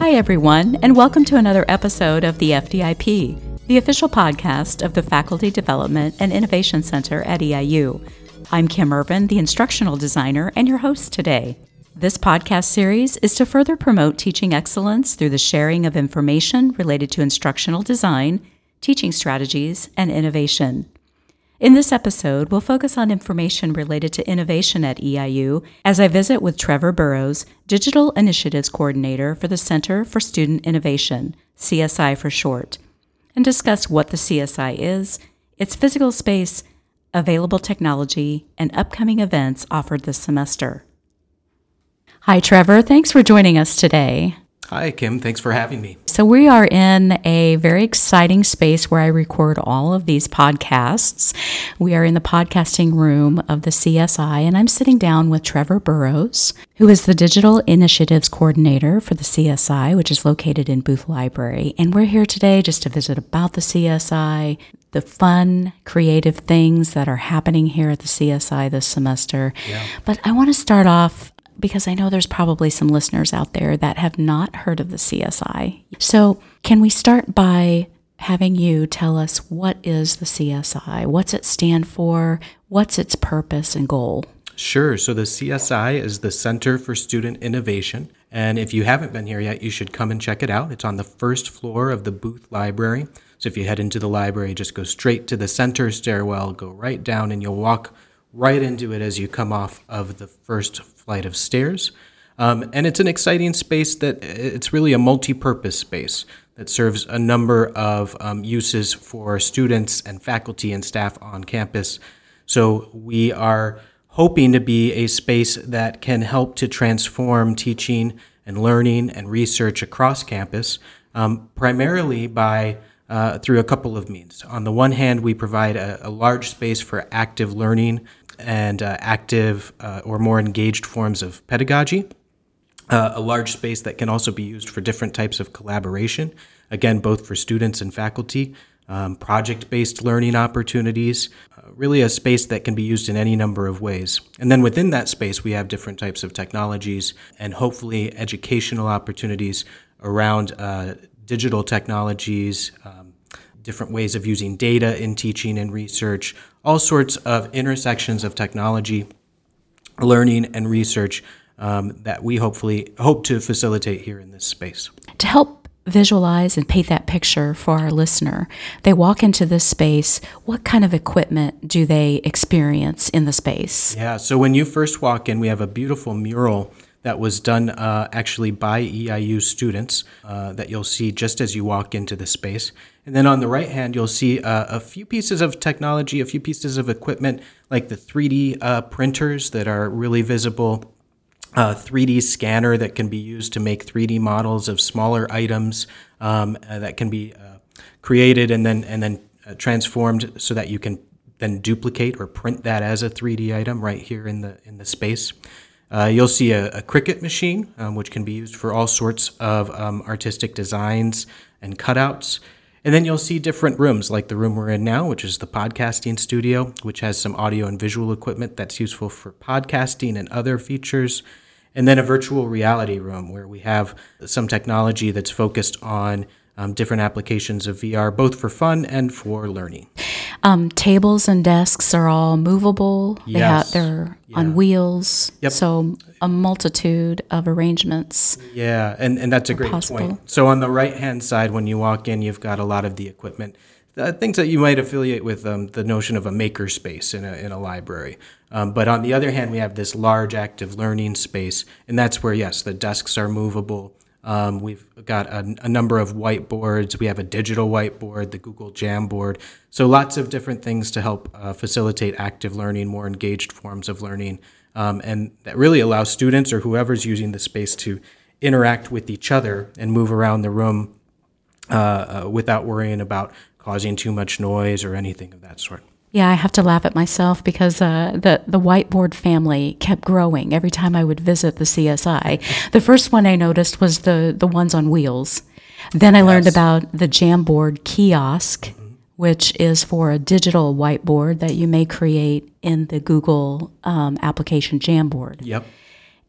Hi, everyone, and welcome to another episode of the FDIP, the official podcast of the Faculty Development and Innovation Center at EIU. I'm Kim Ervin, the instructional designer, and your host today. This podcast series is to further promote teaching excellence through the sharing of information related to instructional design, teaching strategies, and innovation. In this episode, we'll focus on information related to innovation at EIU as I visit with Trevor Burrows, Digital Initiatives Coordinator for the Center for Student Innovation, CSI for short, and discuss what the CSI is, its physical space, available technology, and upcoming events offered this semester. Hi, Trevor. Thanks for joining us today. Hi, Kim. Thanks for having me. So, we are in a very exciting space where I record all of these podcasts. We are in the podcasting room of the CSI, and I'm sitting down with Trevor Burrows, who is the Digital Initiatives Coordinator for the CSI, which is located in Booth Library. And we're here today just to visit about the CSI, the fun, creative things that are happening here at the CSI this semester. Yeah. But I want to start off because I know there's probably some listeners out there that have not heard of the CSI. So, can we start by having you tell us what is the CSI? What's it stand for? What's its purpose and goal? Sure. So, the CSI is the Center for Student Innovation. And if you haven't been here yet, you should come and check it out. It's on the first floor of the Booth Library. So, if you head into the library, just go straight to the center stairwell, go right down, and you'll walk right into it as you come off of the first flight of stairs. Um, and it's an exciting space that it's really a multi purpose space that serves a number of um, uses for students and faculty and staff on campus. So we are hoping to be a space that can help to transform teaching and learning and research across campus, um, primarily by uh, through a couple of means. On the one hand, we provide a, a large space for active learning and uh, active uh, or more engaged forms of pedagogy. Uh, a large space that can also be used for different types of collaboration, again, both for students and faculty, um, project based learning opportunities, uh, really a space that can be used in any number of ways. And then within that space, we have different types of technologies and hopefully educational opportunities around uh, digital technologies. Um, different ways of using data in teaching and research, all sorts of intersections of technology, learning, and research um, that we hopefully hope to facilitate here in this space. To help visualize and paint that picture for our listener, they walk into this space. What kind of equipment do they experience in the space? Yeah, so when you first walk in, we have a beautiful mural that was done uh, actually by EIU students uh, that you'll see just as you walk into the space. And then on the right hand, you'll see uh, a few pieces of technology, a few pieces of equipment like the 3D uh, printers that are really visible, a 3D scanner that can be used to make 3D models of smaller items um, uh, that can be uh, created and then and then transformed so that you can then duplicate or print that as a 3D item right here in the in the space. Uh, you'll see a, a Cricut machine, um, which can be used for all sorts of um, artistic designs and cutouts. And then you'll see different rooms, like the room we're in now, which is the podcasting studio, which has some audio and visual equipment that's useful for podcasting and other features. And then a virtual reality room where we have some technology that's focused on um, different applications of VR, both for fun and for learning. Um, tables and desks are all movable. They yes. have, they're yeah. on wheels. Yep. So a multitude of arrangements. Yeah, and, and that's a great possible. point. So on the right hand side, when you walk in, you've got a lot of the equipment. Uh, things that you might affiliate with um, the notion of a maker space in a, in a library. Um, but on the other hand, we have this large active learning space, and that's where, yes, the desks are movable. Um, we've got a, a, number of whiteboards. We have a digital whiteboard, the Google Jamboard. So lots of different things to help uh, facilitate active learning, more engaged forms of learning, um, and that really allows students or whoever's using the space to interact with each other and move around the room uh, uh, without worrying about causing too much noise or anything of that sort. Yeah, I have to laugh at myself because uh, the the whiteboard family kept growing every time I would visit the CSI. The first one I noticed was the the ones on wheels. Then I yes. learned about the Jamboard kiosk, which is for a digital whiteboard that you may create in the Google um, application Jamboard. Yep.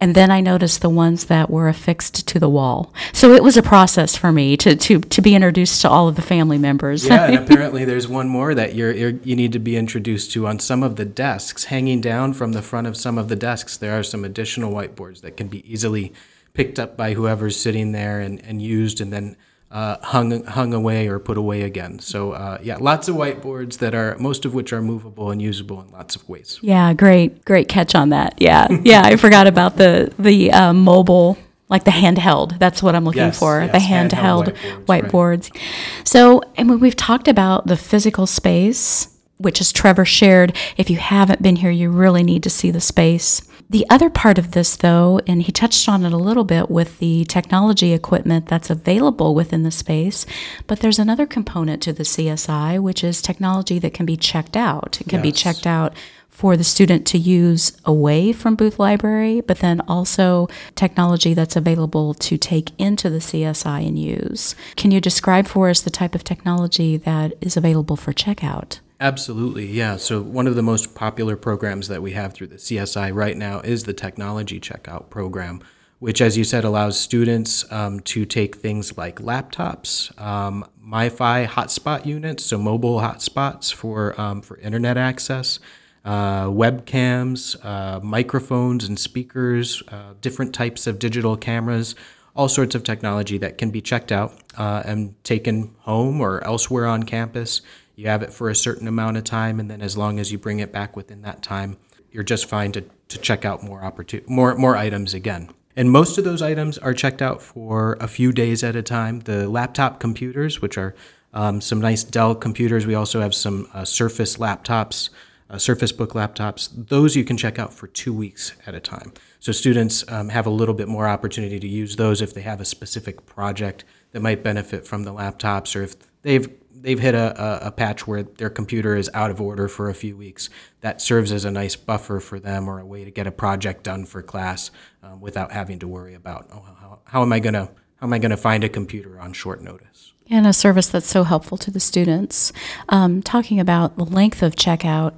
And then I noticed the ones that were affixed to the wall. So it was a process for me to, to, to be introduced to all of the family members. Yeah, and apparently there's one more that you're, you're, you need to be introduced to on some of the desks. Hanging down from the front of some of the desks, there are some additional whiteboards that can be easily picked up by whoever's sitting there and, and used and then uh, hung hung away or put away again. So uh, yeah, lots of whiteboards that are most of which are movable and usable in lots of ways. Yeah, great, great catch on that. Yeah, yeah, I forgot about the the uh, mobile. Like the handheld, that's what I'm looking Yes, for. yes, the handheld, handheld whiteboards, whiteboards. So, and when we've talked about the physical space, which is Trevor shared. If you haven't been here, you really need to see the space. The other part of this, though, and he touched on it a little bit with the technology equipment that's available within the space, but there's another component to the CSI, which is technology that can be checked out. It can be checked out for the student to use away from Booth Library, but then also technology that's available to take into the CSI and use. Can you describe for us the type of technology that is available for checkout? Absolutely, yeah. So one of the most popular programs that we have through the CSI right now is the Technology Checkout Program, which, as you said, allows students um, to take things like laptops, um, MiFi hotspot units, so mobile hotspots for um, for internet access, uh, webcams, uh, microphones and speakers, uh, different types of digital cameras, all sorts of technology that can be checked out uh, and taken home or elsewhere on campus. You have it for a certain amount of time, and then as long as you bring it back within that time, you're just fine to, to check out more opportu- more more items again. And most of those items are checked out for a few days at a time. The laptop computers, which are um, some nice Dell computers, we also have some uh, Surface laptops, uh, Surface Book laptops. Those you can check out for two weeks at a time. So students um, have a little bit more opportunity to use those if they have a specific project that might benefit from the laptops, or if they've they've hit a, a, a patch where their computer is out of order for a few weeks. That serves as a nice buffer for them or a way to get a project done for class um, without having to worry about oh how, how am I gonna how am I gonna find a computer on short notice. And a service that's so helpful to the students. Um, talking about the length of checkout,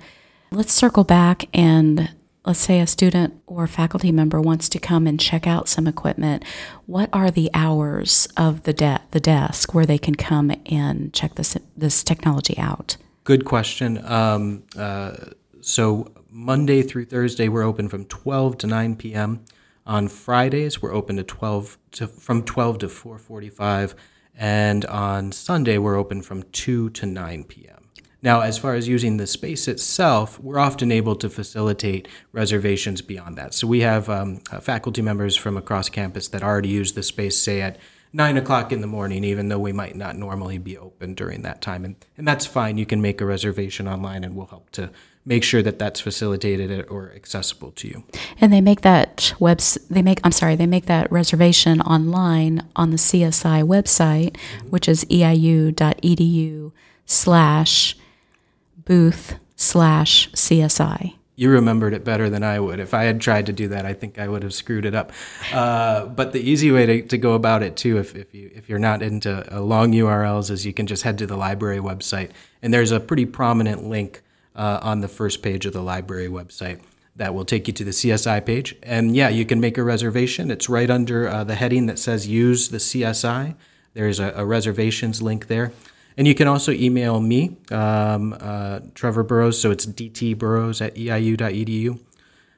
let's circle back and let's say a student or faculty member wants to come and check out some equipment. What are the hours of the de- the desk where they can come and check this this technology out? Good question. Um, uh, so Monday through Thursday we're open from 12 to 9 p.m. On Fridays we're open to 12 to from 12 to 4:45, and on Sunday we're open from 2 to 9 p.m. Now, as far as using the space itself, we're often able to facilitate reservations beyond that. So we have um, uh, faculty members from across campus that already use the space, say at nine o'clock in the morning, even though we might not normally be open during that time. And, and that's fine. You can make a reservation online and we'll help to make sure that that's facilitated or accessible to you. And they make that webs they make I'm sorry, they make that reservation online on the CSI website, which is eiu.edu slash booth slash CSI. You remembered it better than I would. If I had tried to do that, I think I would have screwed it up. Uh, but the easy way to, to go about it too, if, if you if you're not into uh, long URLs, is you can just head to the library website, and there's a pretty prominent link uh, on the first page of the library website that will take you to the CSI page. And yeah, you can make a reservation. It's right under uh, the heading that says "Use the CSI." There's a, a reservations link there. And you can also email me, um, uh, Trevor Burrows. So it's dtburrows at eiu.edu,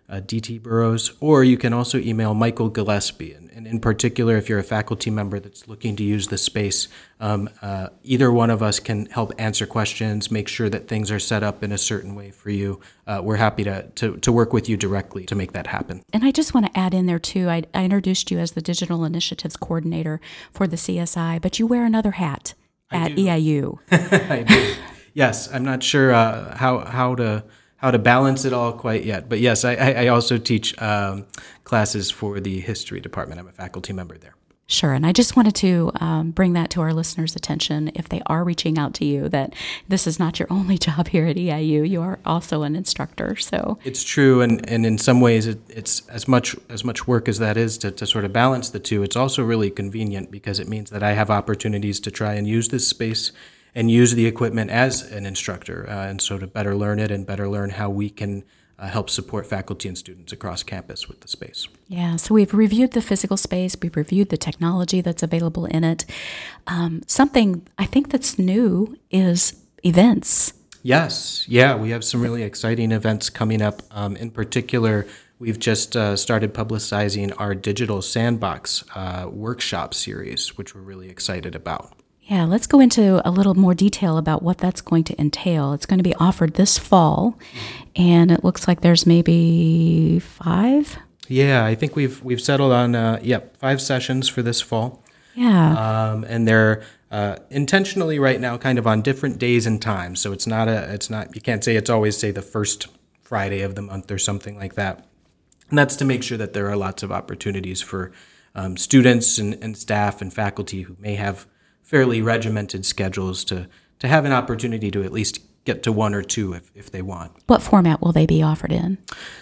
uh, dtburrows. Or you can also email Michael Gillespie. And, and in particular, if you're a faculty member that's looking to use the space, um, uh, either one of us can help answer questions, make sure that things are set up in a certain way for you. Uh, we're happy to, to, to work with you directly to make that happen. And I just want to add in there too, I, I introduced you as the digital initiatives coordinator for the CSI, but you wear another hat at. EIU. Yes, I'm not sure uh, how how to how to balance it all quite yet, but yes, I, I I also teach um, classes for the history department. I'm a faculty member there. Sure. And I just wanted to um, bring that to our listeners' attention if they are reaching out to you that this is not your only job here at EIU. You are also an instructor. So, It's true, and, and in some ways, it, it's as much as much work as that is to, to sort of balance the two. It's also really convenient because it means that I have opportunities to try and use this space and use the equipment as an instructor. Uh, and so to better learn it and better learn how we can uh, help support faculty and students across campus with the space. Yeah, so we've reviewed the physical space, we've reviewed the technology that's available in it. Um, something I think that's new is events. Yes, yeah, we have some really exciting events coming up. Um, in particular, we've just uh, started publicizing our digital sandbox uh, workshop series, which we're really excited about. Yeah, let's go into a little more detail about what that's going to entail. It's going to be offered this fall, and it looks like there's maybe five. Yeah, I think we've we've settled on uh, yep five sessions for this fall. Yeah, um, and they're uh, intentionally right now kind of on different days and times. So it's not a it's not you can't say it's always say the first Friday of the month or something like that. And that's to make sure that there are lots of opportunities for um, students and, and staff and faculty who may have fairly regimented schedules to, to have an opportunity to at least get to one or two if, if they want. What format will they be offered in?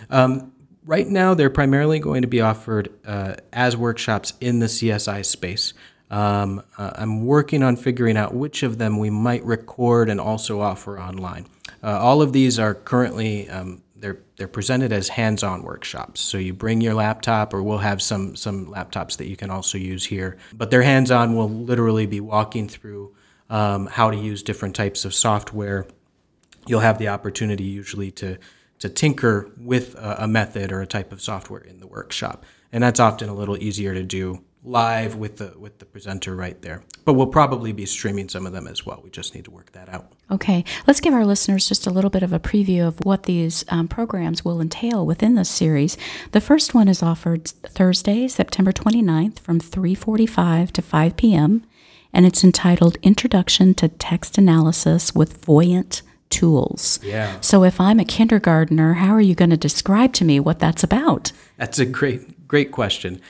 Um, right now, they're primarily going to be offered uh, as workshops in the CSI space. Um, uh, I'm working on figuring out which of them we might record and also offer online. Uh, all of these are currently um, they're they're presented as hands-on workshops. So you bring your laptop, or we'll have some some laptops that you can also use here. But they're hands-on. We'll literally be walking through um, how to use different types of software. You'll have the opportunity usually to to tinker with a, a method or a type of software in the workshop, and that's often a little easier to do live with the with the presenter right there. But we'll probably be streaming some of them as well. We just need to work that out. Okay, let's give our listeners just a little bit of a preview of what these um, programs will entail within this series. The first one is offered Thursday, September 29th from 3:45 to 5 p.m. and it's entitled Introduction to Text Analysis with Voyant Tools. Yeah. So if I'm a kindergartner, how are you going to describe to me what that's about? That's a great great question.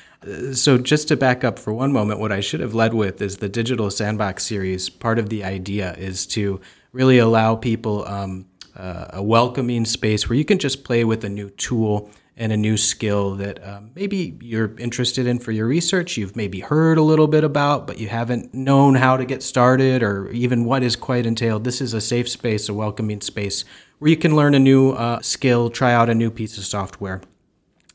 So, just to back up for one moment, what I should have led with is the Digital Sandbox series. Part of the idea is to really allow people um, uh, a welcoming space where you can just play with a new tool and a new skill that um, maybe you're interested in for your research. You've maybe heard a little bit about, but you haven't known how to get started or even what is quite entailed. This is a safe space, a welcoming space where you can learn a new uh, skill, try out a new piece of software.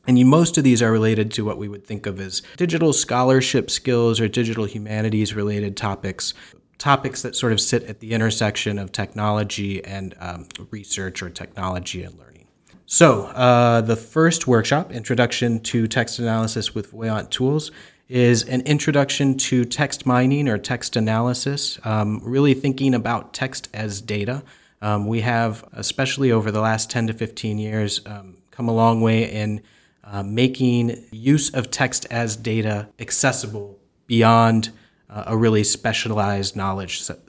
And you, most of these are related to what we would think of as digital scholarship skills or digital humanities related topics, topics that sort of sit at the intersection of technology and um, research or technology and learning. So, uh, the first workshop, Introduction to Text Analysis with Voyant Tools, is an introduction to text mining or text analysis, um, really thinking about text as data. Um, we have, especially over the last 10 to 15 years, um, come a long way in uh, making use of text as data accessible beyond uh, a really specialized knowledge set.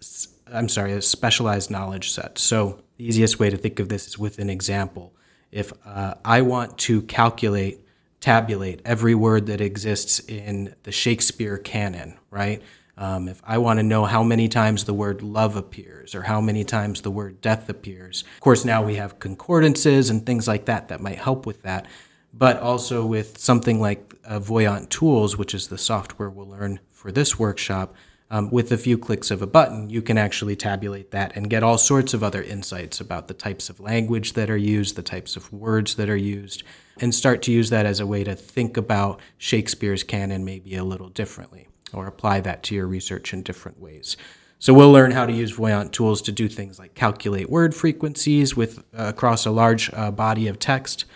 I'm sorry, a specialized knowledge set. So the easiest way to think of this is with an example. If uh, I want to calculate, tabulate every word that exists in the Shakespeare canon, right? Um, if I want to know how many times the word love appears or how many times the word death appears, of course, now we have concordances and things like that that might help with that but also with something like uh, Voyant Tools, which is the software we'll learn for this workshop. Um, with a few clicks of a button, you can actually tabulate that and get all sorts of other insights about the types of language that are used, the types of words that are used, and start to use that as a way to think about Shakespeare's canon maybe a little differently or apply that to your research in different ways. So we'll learn how to use Voyant tools to do things like calculate word frequencies with uh, across a large uh, body of text,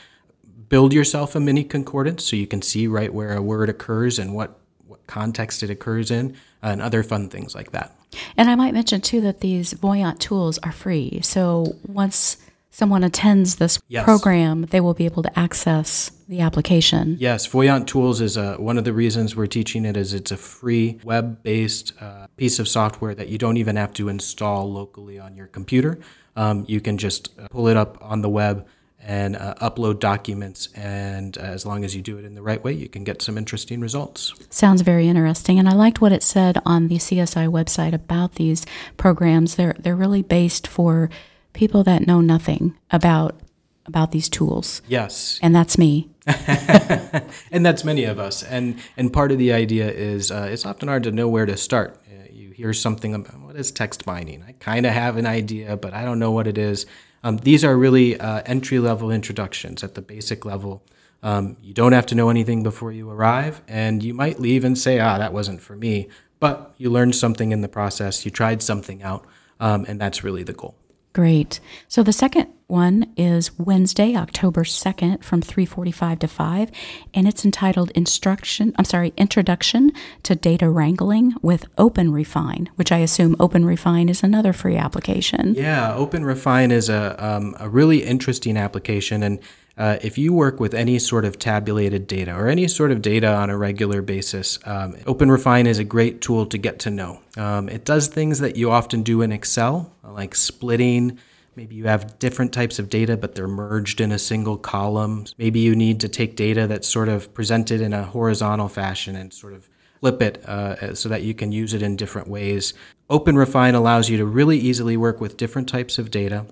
build yourself a mini concordance so you can see right where a word occurs and what, what context it occurs in, and other fun things like that. And I might mention too that these Voyant tools are free. So once someone attends this yes. program, they will be able to access the application. Yes, Voyant Tools is a, one of the reasons we're teaching it is it's a free web-based uh, piece of software that you don't even have to install locally on your computer. Um, you can just uh, pull it up on the web and uh, upload documents. And uh, as long as you do it in the right way, you can get some interesting results. Sounds very interesting. And I liked what it said on the CSI website about these programs. They're they're really based for people that know nothing about about these tools. Yes. And that's me. and that's many of us. And and part of the idea is uh, it's often hard to know where to start. Uh, you hear something about what is text mining. I kind of have an idea, but I don't know what it is. Um, these are really uh, entry level introductions at the basic level. Um, you don't have to know anything before you arrive, and you might leave and say, ah, that wasn't for me. But you learned something in the process, you tried something out, um, and that's really the goal. Great. So the second one is Wednesday, October 2nd from 3:45 to 5, and it's entitled Instruction, I'm sorry, Introduction to Data Wrangling with OpenRefine, which I assume OpenRefine is another free application. Yeah, OpenRefine is a um, a really interesting application and uh, if you work with any sort of tabulated data or any sort of data on a regular basis, um, OpenRefine is a great tool to get to know. Um, it does things that you often do in Excel, like splitting. Maybe you have different types of data, but they're merged in a single column. Maybe you need to take data that's sort of presented in a horizontal fashion and sort of flip it uh, so that you can use it in different ways. OpenRefine allows you to really easily work with different types of data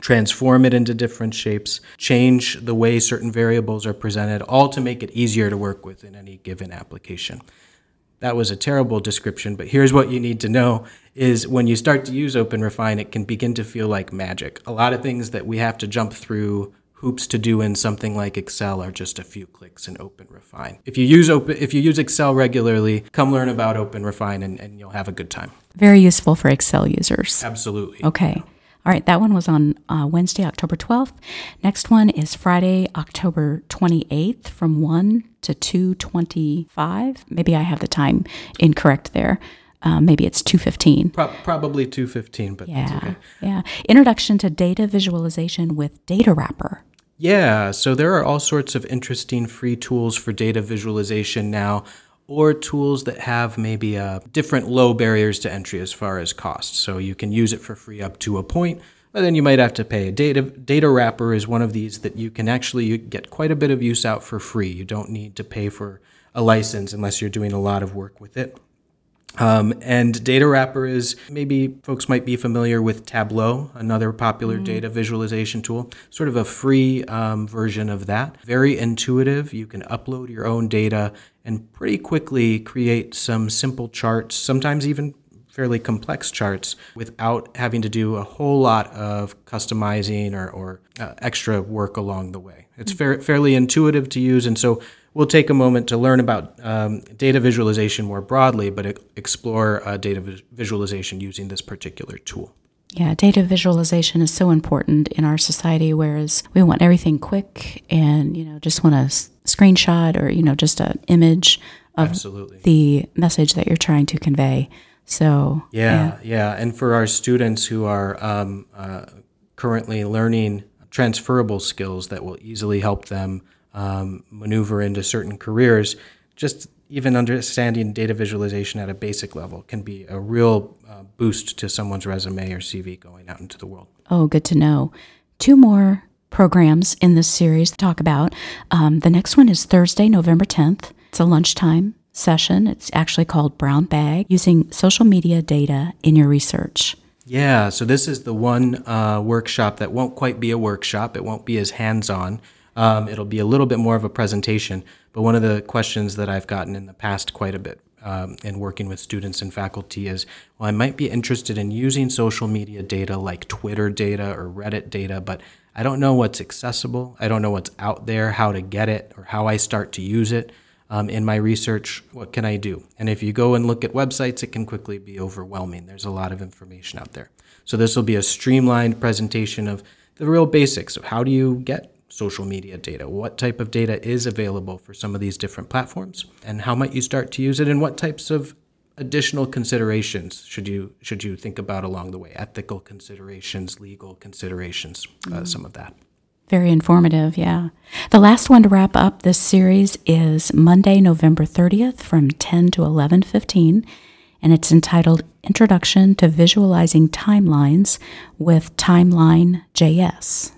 transform it into different shapes, change the way certain variables are presented, all to make it easier to work with in any given application. That was a terrible description, but here's what you need to know is when you start to use OpenRefine, it can begin to feel like magic. A lot of things that we have to jump through hoops to do in something like Excel are just a few clicks in OpenRefine. If you use Open, if you use Excel regularly, come learn about OpenRefine and, and you'll have a good time. Very useful for Excel users. Absolutely. Okay. All right, that one was on uh, Wednesday, October 12th. Next one is Friday, October 28th from 1 to 2.25. Maybe I have the time incorrect there. Uh, maybe it's 2.15. Pro- probably 2.15, but yeah, okay. Yeah. Introduction to data visualization with Datawrapper. Yeah, so there are all sorts of interesting free tools for data visualization now or tools that have maybe uh, different low barriers to entry as far as cost. So you can use it for free up to a point, but then you might have to pay. A data, Datawrapper is one of these that you can actually get quite a bit of use out for free. You don't need to pay for a license unless you're doing a lot of work with it. Um, and Datawrapper is maybe folks might be familiar with Tableau, another popular mm. data visualization tool, sort of a free um, version of that. Very intuitive. You can upload your own data and pretty quickly create some simple charts, sometimes even fairly complex charts, without having to do a whole lot of customizing or, or uh, extra work along the way. It's mm. fairly intuitive to use, and so We'll take a moment to learn about um, data visualization more broadly, but explore uh, data visualization using this particular tool. Yeah, data visualization is so important in our society, whereas we want everything quick and, you know, just want a screenshot or, you know, just an image of Absolutely. the message that you're trying to convey. So, yeah, yeah. yeah. And for our students who are um, uh, currently learning transferable skills that will easily help them um, maneuver into certain careers, just even understanding data visualization at a basic level can be a real uh, boost to someone's resume or CV going out into the world. Oh, good to know. Two more programs in this series to talk about. Um, the next one is Thursday, November 10th. It's a lunchtime session. It's actually called Brown Bag using social media data in your research. Yeah, so this is the one uh, workshop that won't quite be a workshop. It won't be as hands on. Um, it'll be a little bit more of a presentation, but one of the questions that I've gotten in the past quite a bit um, in working with students and faculty is, well, I might be interested in using social media data like Twitter data or Reddit data, but I don't know what's accessible. I don't know what's out there, how to get it, or how I start to use it. Um, in my research, what can I do? And if you go and look at websites, it can quickly be overwhelming. There's a lot of information out there. So, this will be a streamlined presentation of the real basics of how do you get social media data? What type of data is available for some of these different platforms? And how might you start to use it? And what types of additional considerations should you should you think about along the way? Ethical considerations, legal considerations, uh, mm. some of that. Very informative, yeah. The last one to wrap up this series is Monday, November 30th from 10 to 11:15, and it's entitled Introduction to Visualizing Timelines with Timeline JS.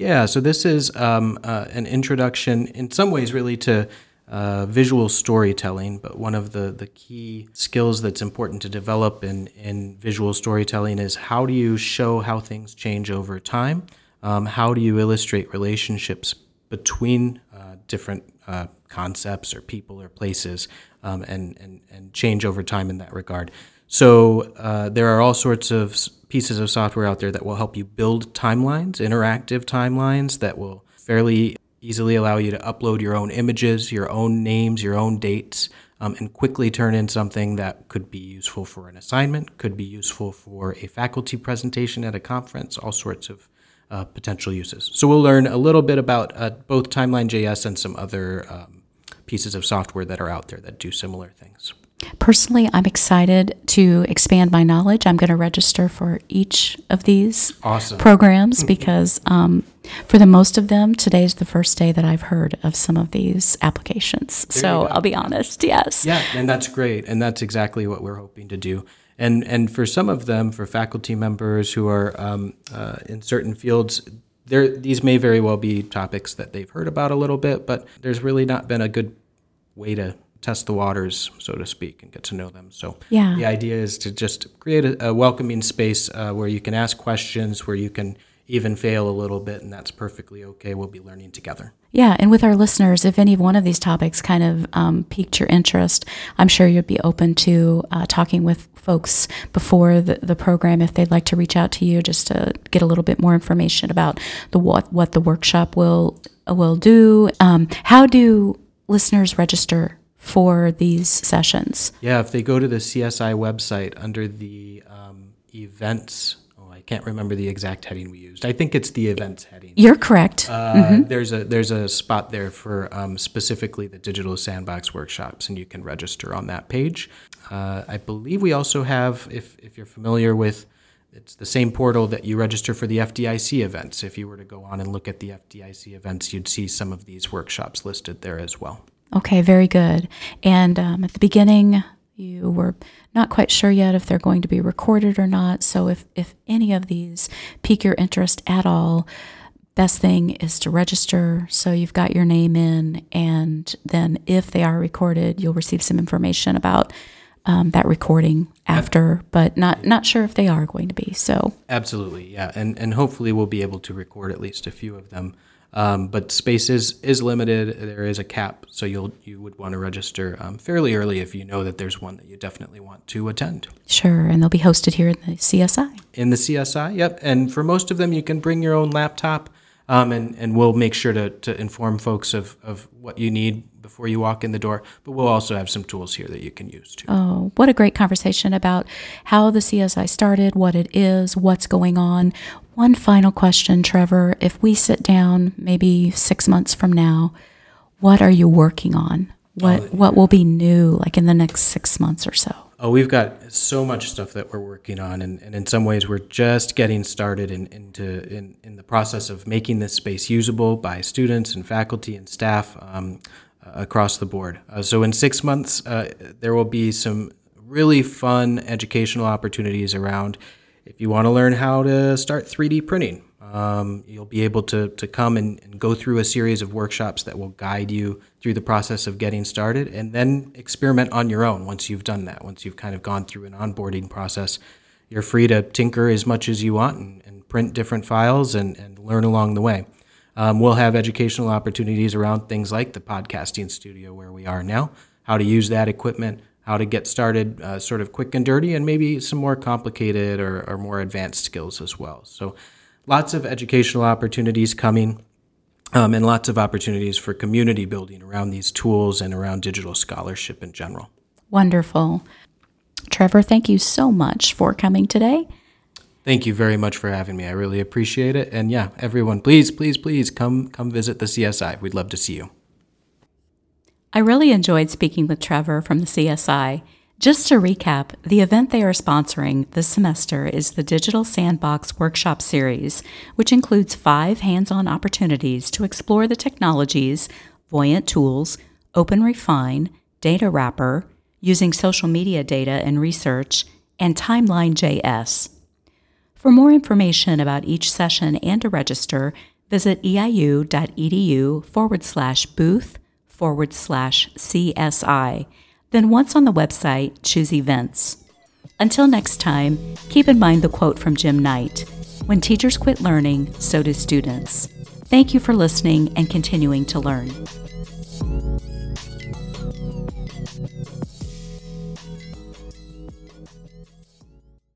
Yeah, so this is um, uh, an introduction, in some ways, really to uh, visual storytelling. But one of the, the key skills that's important to develop in, in visual storytelling is how do you show how things change over time? Um, how do you illustrate relationships between uh, different uh, concepts or people or places um, and, and, and change over time in that regard? So uh, there are all sorts of pieces of software out there that will help you build timelines, interactive timelines that will fairly easily allow you to upload your own images, your own names, your own dates, um, and quickly turn in something that could be useful for an assignment, could be useful for a faculty presentation at a conference, all sorts of uh, potential uses. So we'll learn a little bit about uh, both Timeline.js and some other um, pieces of software that are out there that do similar things. Personally, I'm excited to expand my knowledge. I'm going to register for each of these awesome. programs mm-hmm. because um, for the most of them, today is the first day that I've heard of some of these applications. There so I'll be honest, yes. Yeah, and that's great. And that's exactly what we're hoping to do. And, and for some of them, for faculty members who are um, uh, in certain fields, there, these may very well be topics that they've heard about a little bit, but there's really not been a good way to test the waters, so to speak, and get to know them. So yeah. the idea is to just create a, a welcoming space uh, where you can ask questions, where you can even fail a little bit, and that's perfectly okay. We'll be learning together. Yeah, and with our listeners, if any one of these topics kind of um, piqued your interest, I'm sure you'd be open to uh, talking with folks before the, the program if they'd like to reach out to you just to get a little bit more information about the what what the workshop will will do. Um, how do listeners register for these sessions? Yeah, if they go to the CSI website under the um, events, oh, I can't remember the exact heading we used. I think it's the events heading. You're correct. Uh, mm-hmm. There's a there's a spot there for um, specifically the digital sandbox workshops, and you can register on that page. Uh, I believe we also have, if if you're familiar with. It's the same portal that you register for the FDIC events. If you were to go on and look at the FDIC events, you'd see some of these workshops listed there as well. Okay, very good. And um, at the beginning, you were not quite sure yet if they're going to be recorded or not. So if, if any of these pique your interest at all, best thing is to register so you've got your name in. And then if they are recorded, you'll receive some information about um, that recording after, but not not sure if they are going to be. So absolutely, yeah, and and hopefully we'll be able to record at least a few of them um, but space is, is limited. There is a cap, so you'll you would want to register um, fairly early if you know that there's one that you definitely want to attend. Sure, and they'll be hosted here in the CSI. In the CSI, yep. And for most of them, you can bring your own laptop, um, and and we'll make sure to to inform folks of of what you need before you walk in the door. But we'll also have some tools here that you can use too. Oh, what a great conversation about how the CSI started, what it is, what's going on. One final question, Trevor. If we sit down maybe six months from now, what are you working on? What oh, what will be new like in the next six months or so? Oh, we've got so much stuff that we're working on, and, and in some ways, we're just getting started in, into in, in the process of making this space usable by students and faculty and staff. Um, across the board. Uh, so in six months, uh, there will be some really fun educational opportunities around. If you want to learn how to start 3D printing, um, you'll be able to, to come and, and, go through a series of workshops that will guide you through the process of getting started and then experiment on your own once you've done that. Once you've kind of gone through an onboarding process, you're free to tinker as much as you want and, and print different files and, and learn along the way. Um, we'll have educational opportunities around things like the podcasting studio where we are now, how to use that equipment, how to get started uh, sort of quick and dirty, and maybe some more complicated or, or more advanced skills as well. So, lots of educational opportunities coming. Um, and lots of opportunities for community building around these tools and around digital scholarship in general. Wonderful. Trevor, thank you so much for coming today. Thank you very much for having me. I really appreciate it. And yeah, everyone, please, please, please come come visit the CSI. We'd love to see you. I really enjoyed speaking with Trevor from the CSI. Just to recap, the event they are sponsoring this semester is the Digital Sandbox Workshop Series, which includes five hands on opportunities to explore the technologies, Voyant Tools, OpenRefine, Datawrapper, using social media data and research, and Timeline.js. For more information about each session and to register, visit eiu.edu forward slash booth forward slash CSI. Then once on the website, choose events. Until next time, keep in mind the quote from Jim Knight When teachers quit learning, so do students. Thank you for listening and continuing to learn.